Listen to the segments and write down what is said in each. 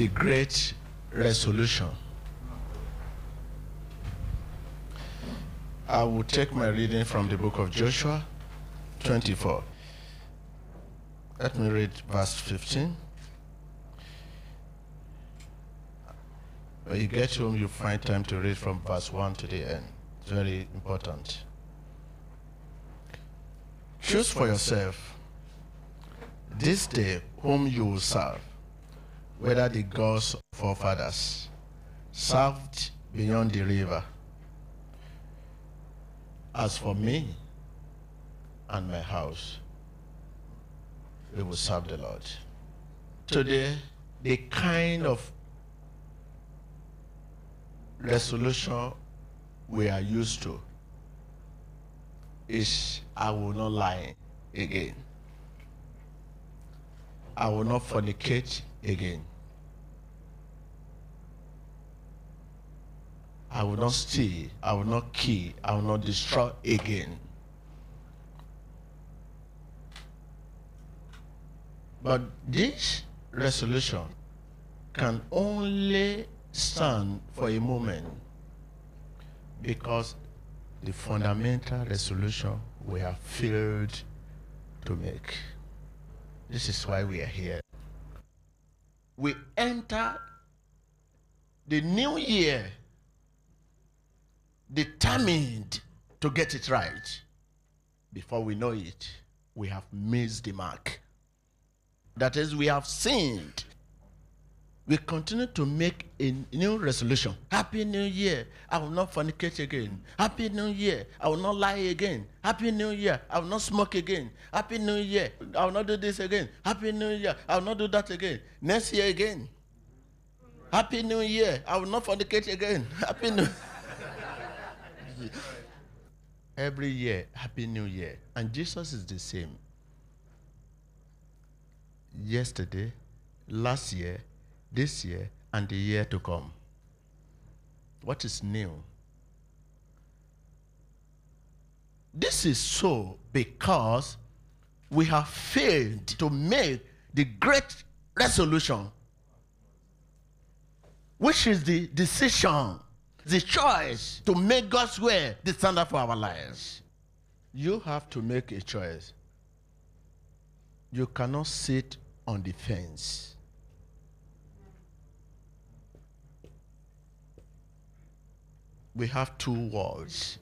the great resolution. I will take my reading from the book of Joshua 24. Let me read verse 15. When you get home, you find time to read from verse 1 to the end. It's very important. Choose for yourself this day whom you will serve, whether the gods of forefathers served beyond the river. As for me and my house, we will serve the Lord. Today, the kind of resolution we are used to is I will not lie again. I will not fornicate again. I will not steal. I will not kill. I will not destroy again. But this resolution can only stand for a moment because the fundamental resolution we have failed to make. This is why we are here. We enter the new year determined to get it right. Before we know it, we have missed the mark. That is, we have sinned. We continue to make a new resolution. Happy New Year. I will not fornicate again. Happy New Year. I will not lie again. Happy New Year. I will not smoke again. Happy New Year. I will not do this again. Happy New Year. I will not do that again. Next year again. Happy New Year. I will not fornicate again. Happy New Every year, Happy New Year. And Jesus is the same. Yesterday, last year, this year, and the year to come. What is new? This is so because we have failed to make the great resolution, which is the decision, the choice to make God's way the standard for our lives. You have to make a choice. You cannot sit on the fence. We have two walls.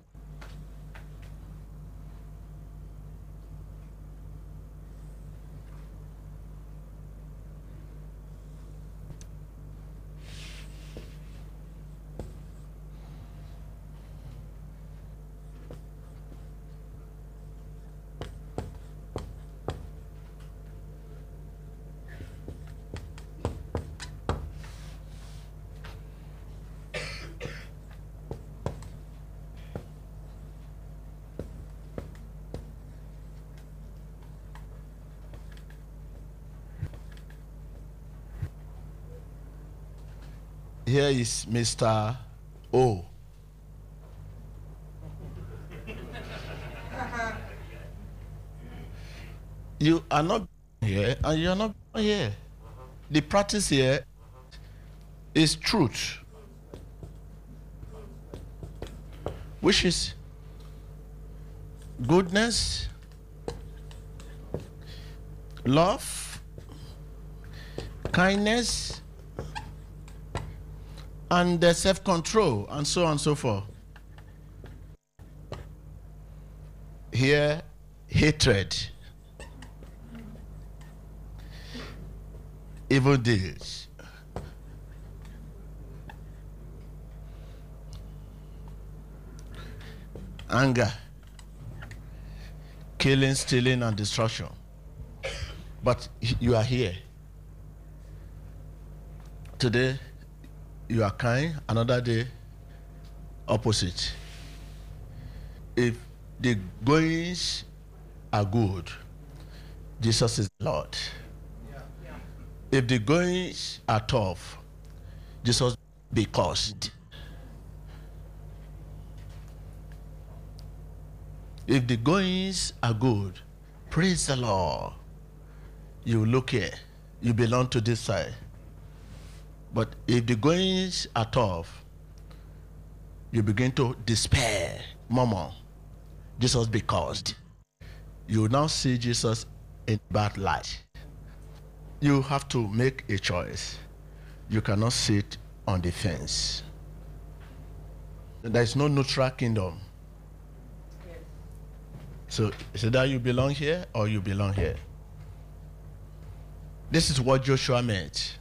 Here is Mr. O. You are not here and you are not here. The practice here is truth, which is goodness, love, kindness, and self control, and so on and so forth. Here, hatred, evil deeds. Anger, killing, stealing, and destruction. But you are here. Today, you are kind, another day, opposite. If the goings are good, Jesus is Lord. If the goings are tough, Jesus be cursed. If the goings are good, praise the Lord. You look here, you belong to this side. But if the goings are tough, you begin to despair, murmur. Jesus be caused. You now see Jesus in bad light. You have to make a choice. You cannot sit on the fence. There is no neutral kingdom. So is it that you belong here or you belong here? This is what Joshua meant.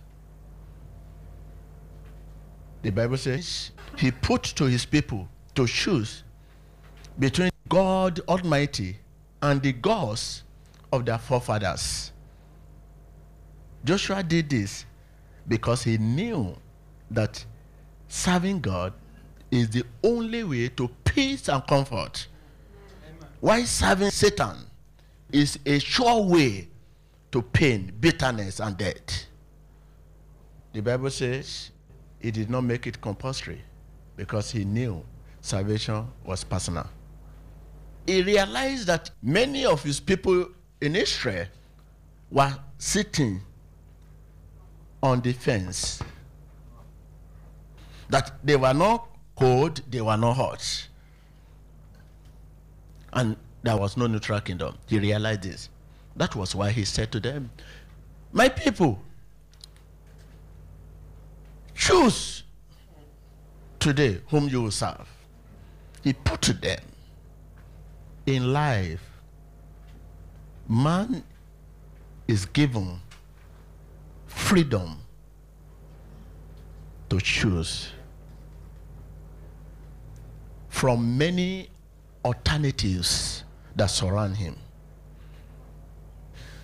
The Bible says he put to his people to choose between God Almighty and the gods of their forefathers. Joshua did this because he knew that serving God is the only way to peace and comfort. Why serving Satan is a sure way to pain, bitterness, and death. The Bible says he did not make it compulsory because he knew salvation was personal. He realized that many of his people in Israel were sitting on the fence. That they were not cold, they were not hot. And there was no neutral kingdom. He realized this. That was why he said to them, My people, choose today whom you will serve. He put to them in life, man is given freedom to choose from many alternatives that surround him.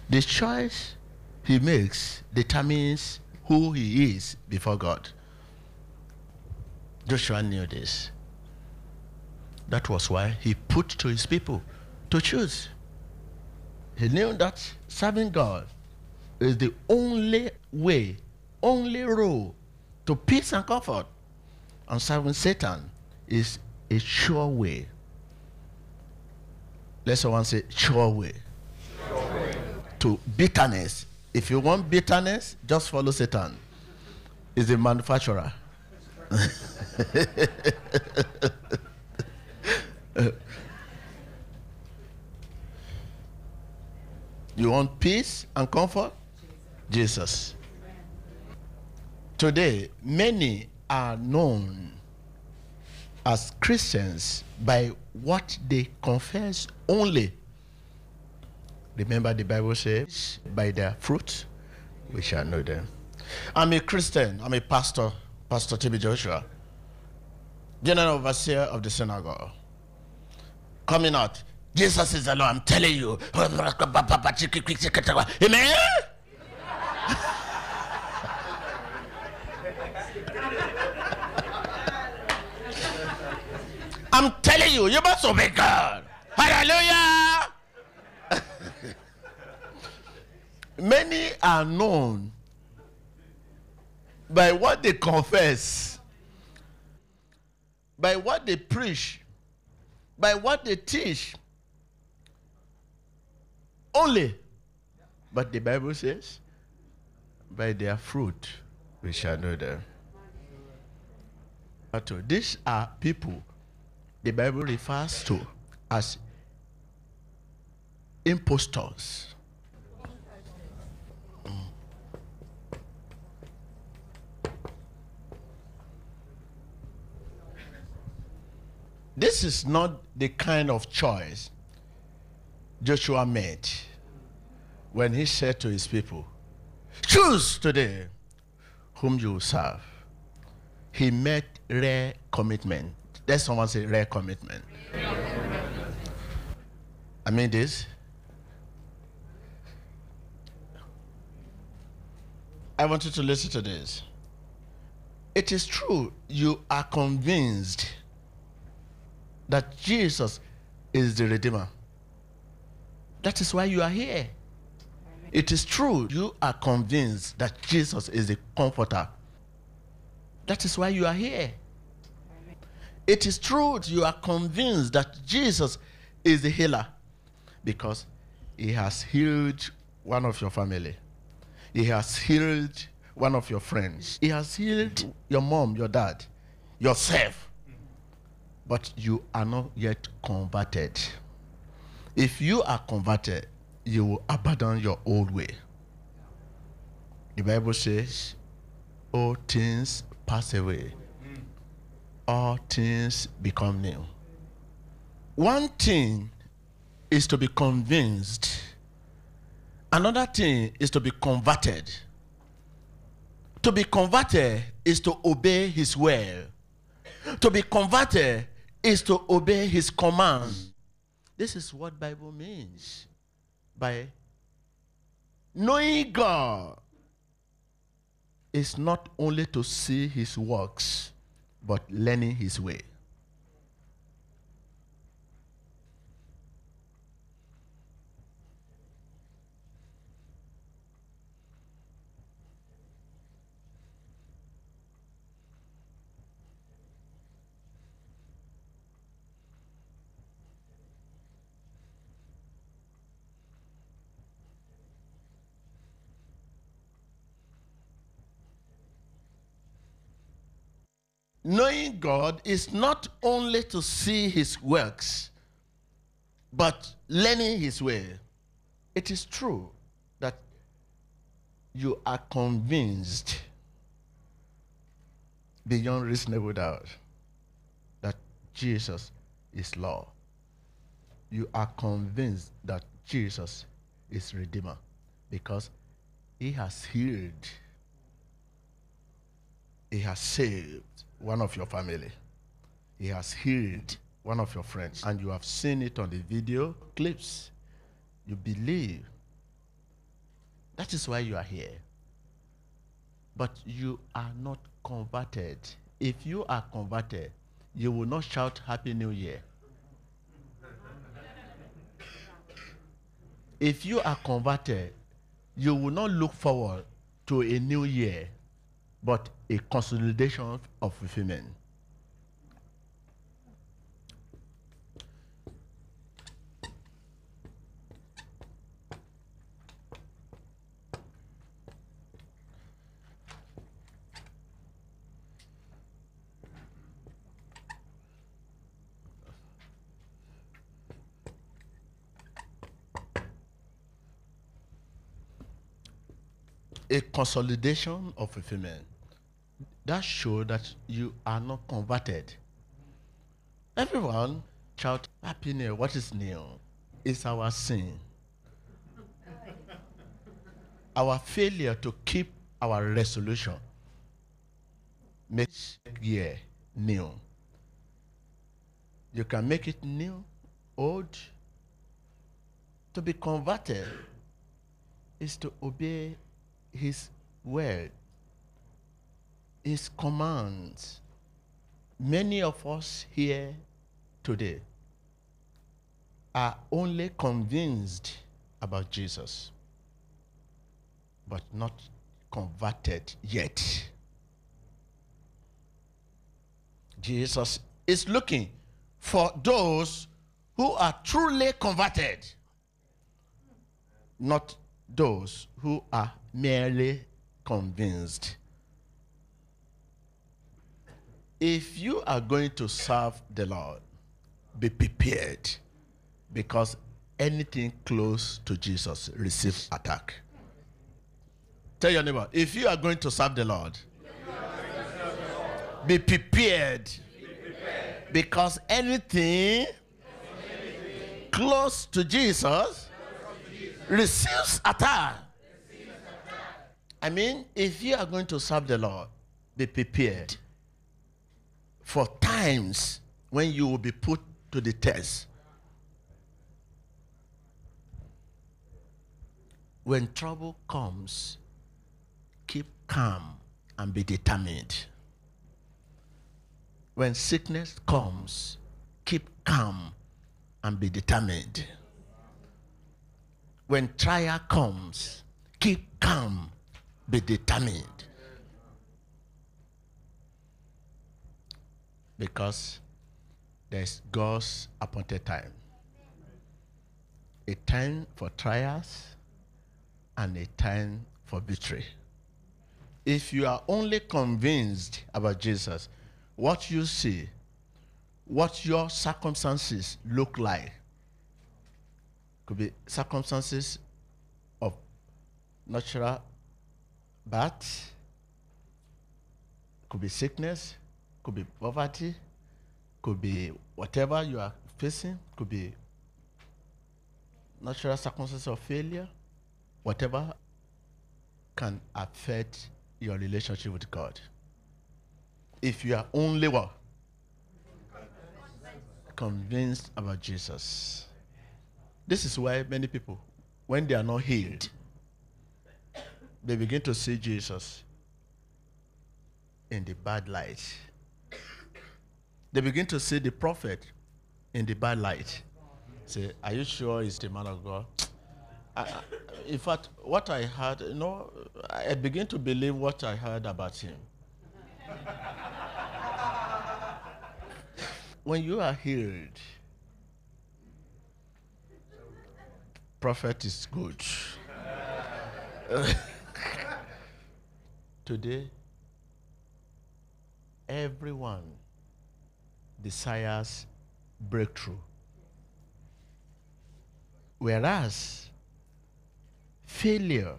The choice he makes determines who he is before God. Joshua knew this. That was why he put to his people to choose. He knew that serving God is the only way, only road to peace and comfort. And serving Satan is a sure way. Let someone say, sure way. Sure way. To bitterness. If you want bitterness, just follow Satan. He's a manufacturer. you want peace and comfort? Jesus. Today, many are known as Christians by what they confess only. Remember, the Bible says, by their fruit we shall know them. I'm a Christian, I'm a pastor, Pastor T.B. Joshua, general overseer of the synagogue. Coming out, Jesus is the Lord, I'm telling you. Amen? I'm telling you, you must obey God. Hallelujah. Many are known by what they confess, by what they preach, by what they teach. Only. But the Bible says, by their fruit we shall know them. These are people the Bible refers to as impostors. This is not the kind of choice Joshua made when he said to his people, Choose today whom you serve. He made rare commitment let someone say rare commitment. I mean this. I want you to listen to this. It is true, you are convinced that Jesus is the Redeemer. That is why you are here. It is true, you are convinced that Jesus is the Comforter. That is why you are here. It is true you are convinced that Jesus is the healer because he has healed one of your family. He has healed one of your friends. He has healed your mom, your dad, yourself. But you are not yet converted. If you are converted, you will abandon your old way. The Bible says, All things pass away, all things become new. One thing is to be convinced, another thing is to be converted. To be converted is to obey his will. To be converted is to obey his command. This is what Bible means by knowing God is not only to see his works, but learning his way. Knowing God is not only to see his works, but learning his way. It is true that you are convinced beyond reasonable doubt that Jesus is Lord. You are convinced that Jesus is Redeemer because he has healed, he has saved, one of your family. He has healed one of your friends, and you have seen it on the video clips. You believe. That is why you are here. But you are not converted. If you are converted, you will not shout Happy New Year. if you are converted, you will not look forward to a new year but a consolidation of fulfillment. a consolidation of fulfillment that shows that you are not converted. Everyone shout, Happy New What is new? It's our sin. our failure to keep our resolution makes year new. You can make it new, old. To be converted is to obey his word his commands. Many of us here today are only convinced about Jesus, but not converted yet. Jesus is looking for those who are truly converted, not those who are merely convinced if you are going to serve the Lord, be prepared because anything close to Jesus receives attack. Tell your neighbor, if you are going to serve the Lord, be prepared, because anything close to Jesus receives attack. I mean, if you are going to serve the Lord, be prepared for times when you will be put to the test. When trouble comes, keep calm and be determined. When sickness comes, keep calm and be determined. When trial comes, keep calm, be determined. Because there's God's appointed time. A time for trials and a time for victory. If you are only convinced about Jesus, what you see, what your circumstances look like, could be circumstances of natural birth, could be sickness, could be poverty, could be whatever you are facing, could be natural circumstances of failure, whatever can affect your relationship with God. If you are only what? Convinced about Jesus. This is why many people, when they are not healed, they begin to see Jesus in the bad light. They begin to see the prophet in the bad light. Say, are you sure he's the man of God? I, in fact, what I heard, you know, I begin to believe what I heard about him. when you are healed, prophet is good. Today, everyone desires breakthrough. Whereas failure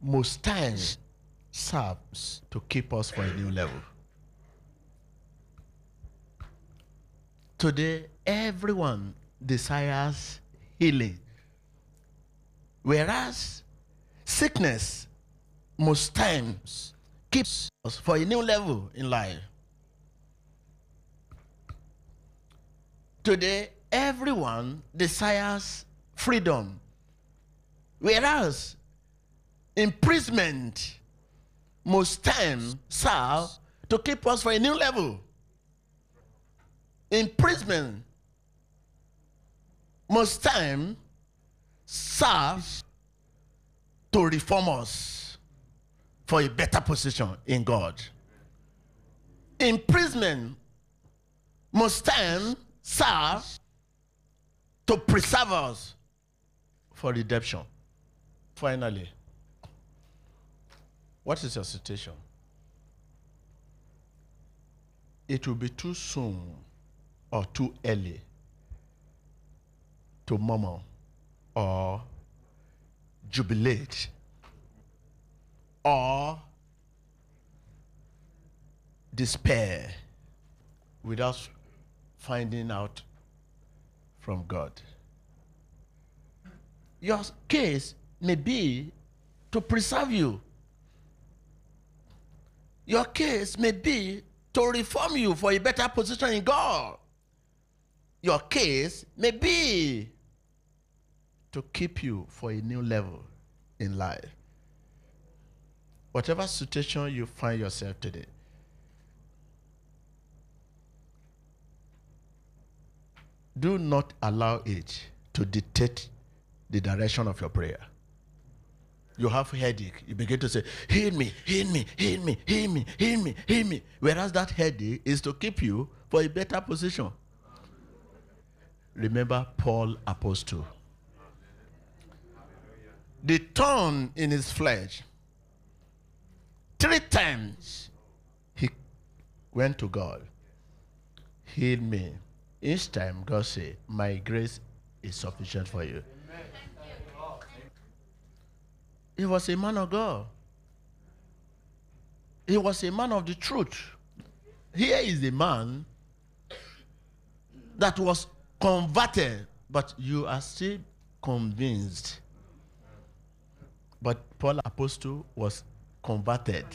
most times serves to keep us for a new level. Today, everyone desires healing. Whereas sickness most times keeps us for a new level in life. Today, everyone desires freedom. Whereas imprisonment most times serve to keep us for a new level. Imprisonment most time serve to reform us for a better position in God. Imprisonment most time serve to preserve us for redemption. Finally, what is your situation? It will be too soon or too early to murmur or jubilate or despair without finding out from God. Your case may be to preserve you. Your case may be to reform you for a better position in God. Your case may be to keep you for a new level in life. Whatever situation you find yourself today, do not allow it to dictate the direction of your prayer. You have headache. You begin to say, heal me, heal me, heal me, heal me, heal me, heal me. Whereas that headache is to keep you for a better position. Remember Paul apostle. The thorn in his flesh. Three times he went to God. Heal me. Each time God said, My grace is sufficient for you. He was a man of God. He was a man of the truth. Here is a man that was converted, but you are still convinced. But Paul Apostle was converted,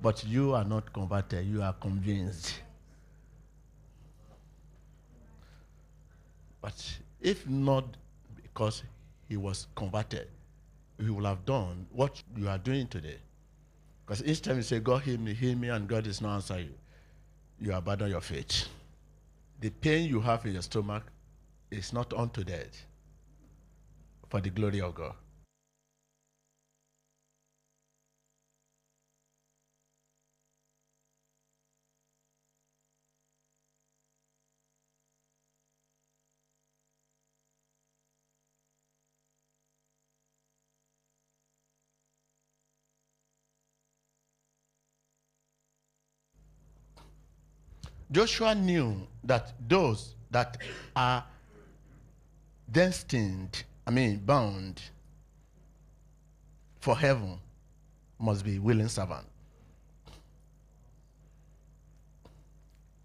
but you are not converted, you are convinced. But if not because he was converted, he would have done what you are doing today. Because each time you say, God heal me, heal me, and God is not answering you, you abandon your faith. The pain you have in your stomach is not unto death for the glory of God. Joshua knew that those that are destined, I mean, bound for heaven must be willing servant.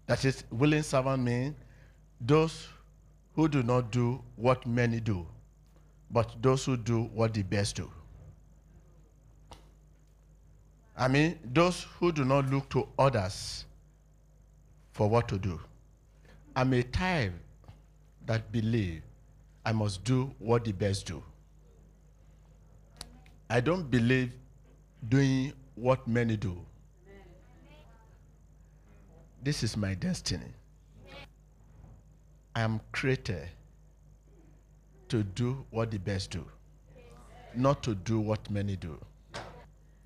That is, willing servant means those who do not do what many do, but those who do what the best do. I mean, those who do not look to others for what to do. I'm a type that believe I must do what the best do. I don't believe doing what many do. This is my destiny. I am created to do what the best do, not to do what many do.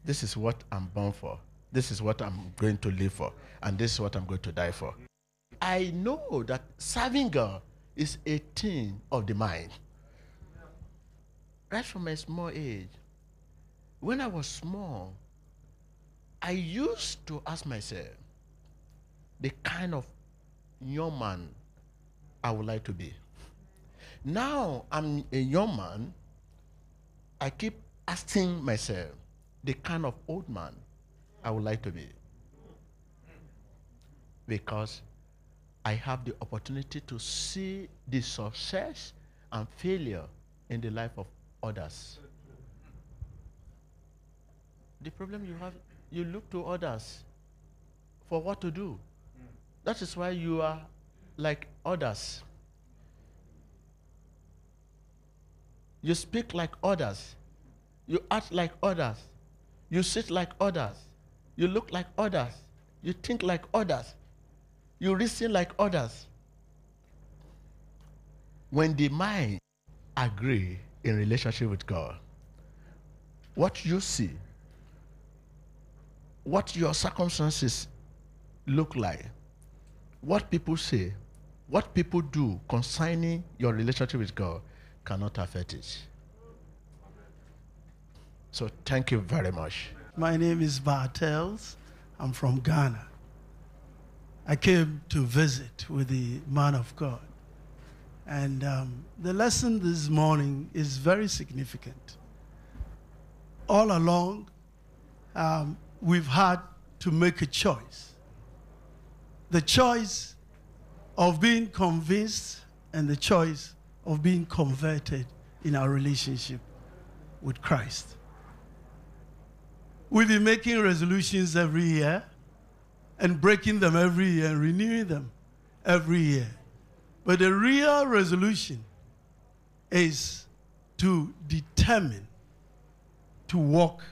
This is what I'm born for. This is what I'm going to live for. And this is what I'm going to die for. I know that serving God is a thing of the mind. Right from a small age. When I was small, I used to ask myself the kind of young man I would like to be. Now I'm a young man, I keep asking myself the kind of old man I would like to be. Because I have the opportunity to see the success and failure in the life of others. The problem you have, you look to others for what to do. That is why you are like others. You speak like others. You act like others. You sit like others. You look like others. You think like others. You reason like others. When the mind agree in relationship with God, what you see, what your circumstances look like, what people say, what people do concerning your relationship with God cannot affect it. So thank you very much. My name is Bartels. I'm from Ghana. I came to visit with the man of God. And um, the lesson this morning is very significant. All along, um, we've had to make a choice. The choice of being convinced and the choice of being converted in our relationship with Christ. We've been making resolutions every year and breaking them every year and renewing them every year. But the real resolution is to determine to walk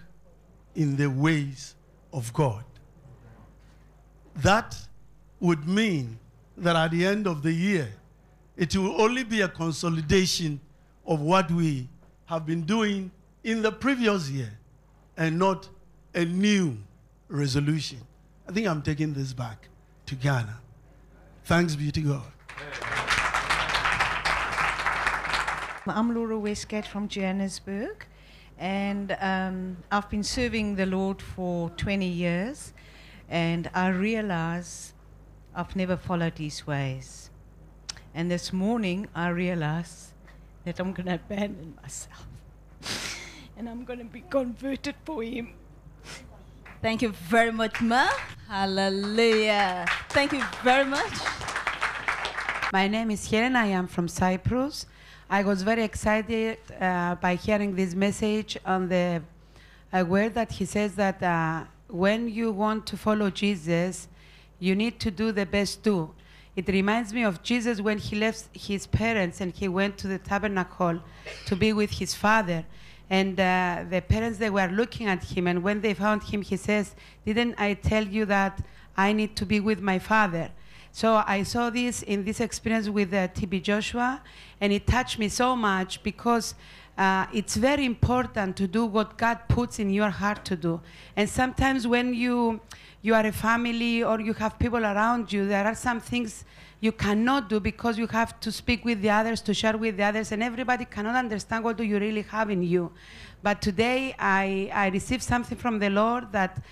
in the ways of God. That would mean that at the end of the year, it will only be a consolidation of what we have been doing in the previous year and not a new resolution. I think I'm taking this back to Ghana. Thanks be to God. I'm Laura Westgate from Johannesburg, and um, I've been serving the Lord for 20 years, and I realize I've never followed His ways. And this morning, I realize that I'm going to abandon myself, and I'm going to be converted for Him. Thank you very much, Ma. Hallelujah. Thank you very much. My name is Helen. I am from Cyprus. I was very excited uh, by hearing this message on the uh, word that he says that uh, when you want to follow Jesus, you need to do the best too. It reminds me of Jesus when he left his parents and he went to the tabernacle to be with his father. And uh, the parents, they were looking at him. And when they found him, he says, Didn't I tell you that I need to be with my father? So I saw this in this experience with uh, TB Joshua, and it touched me so much because uh, it's very important to do what God puts in your heart to do. And sometimes when you you are a family or you have people around you, there are some things you cannot do because you have to speak with the others, to share with the others, and everybody cannot understand what do you really have in you. But today I, I received something from the Lord that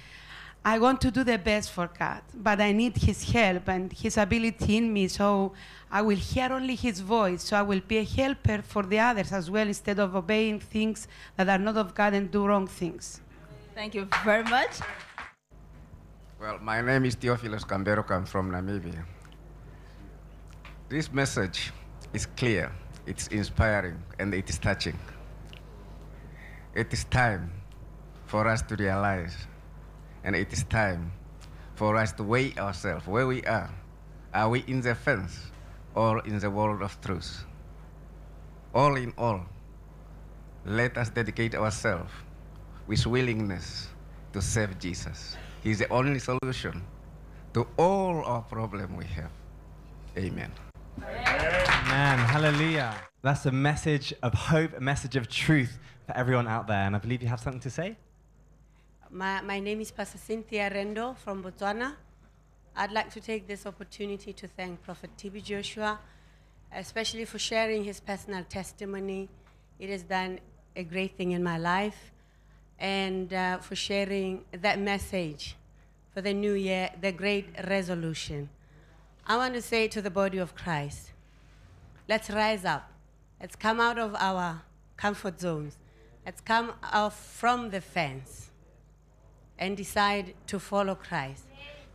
I want to do the best for God, but I need His help and His ability in me. So I will hear only His voice. So I will be a helper for the others as well instead of obeying things that are not of God and do wrong things. Thank you very much. Well, my name is Theophilus Kamberok. I'm from Namibia. This message is clear, it's inspiring, and it is touching. It is time for us to realize, and it is time for us to weigh ourselves where we are. Are we in the fence or in the world of truth? All in all, let us dedicate ourselves with willingness to serve Jesus. He's the only solution to all our problem we have. Amen. Amen. Hallelujah. That's a message of hope, a message of truth for everyone out there. And I believe you have something to say. My, my name is Pastor Cynthia Rendo from Botswana. I'd like to take this opportunity to thank Prophet TB Joshua, especially for sharing his personal testimony. It has done a great thing in my life, and uh, for sharing that message for the new year, the great resolution. I want to say to the body of Christ, let's rise up. Let's come out of our comfort zones. Let's come out from the fence and decide to follow Christ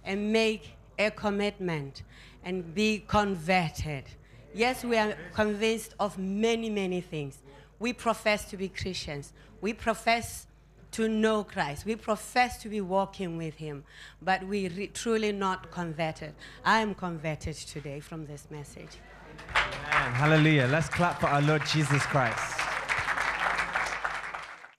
and make a commitment and be converted. Yes, we are convinced of many, many things. We profess to be Christians. We profess to know Christ. We profess to be walking with Him, but we re- truly not converted. I am converted today from this message. Amen. Hallelujah. Let's clap for our Lord Jesus Christ.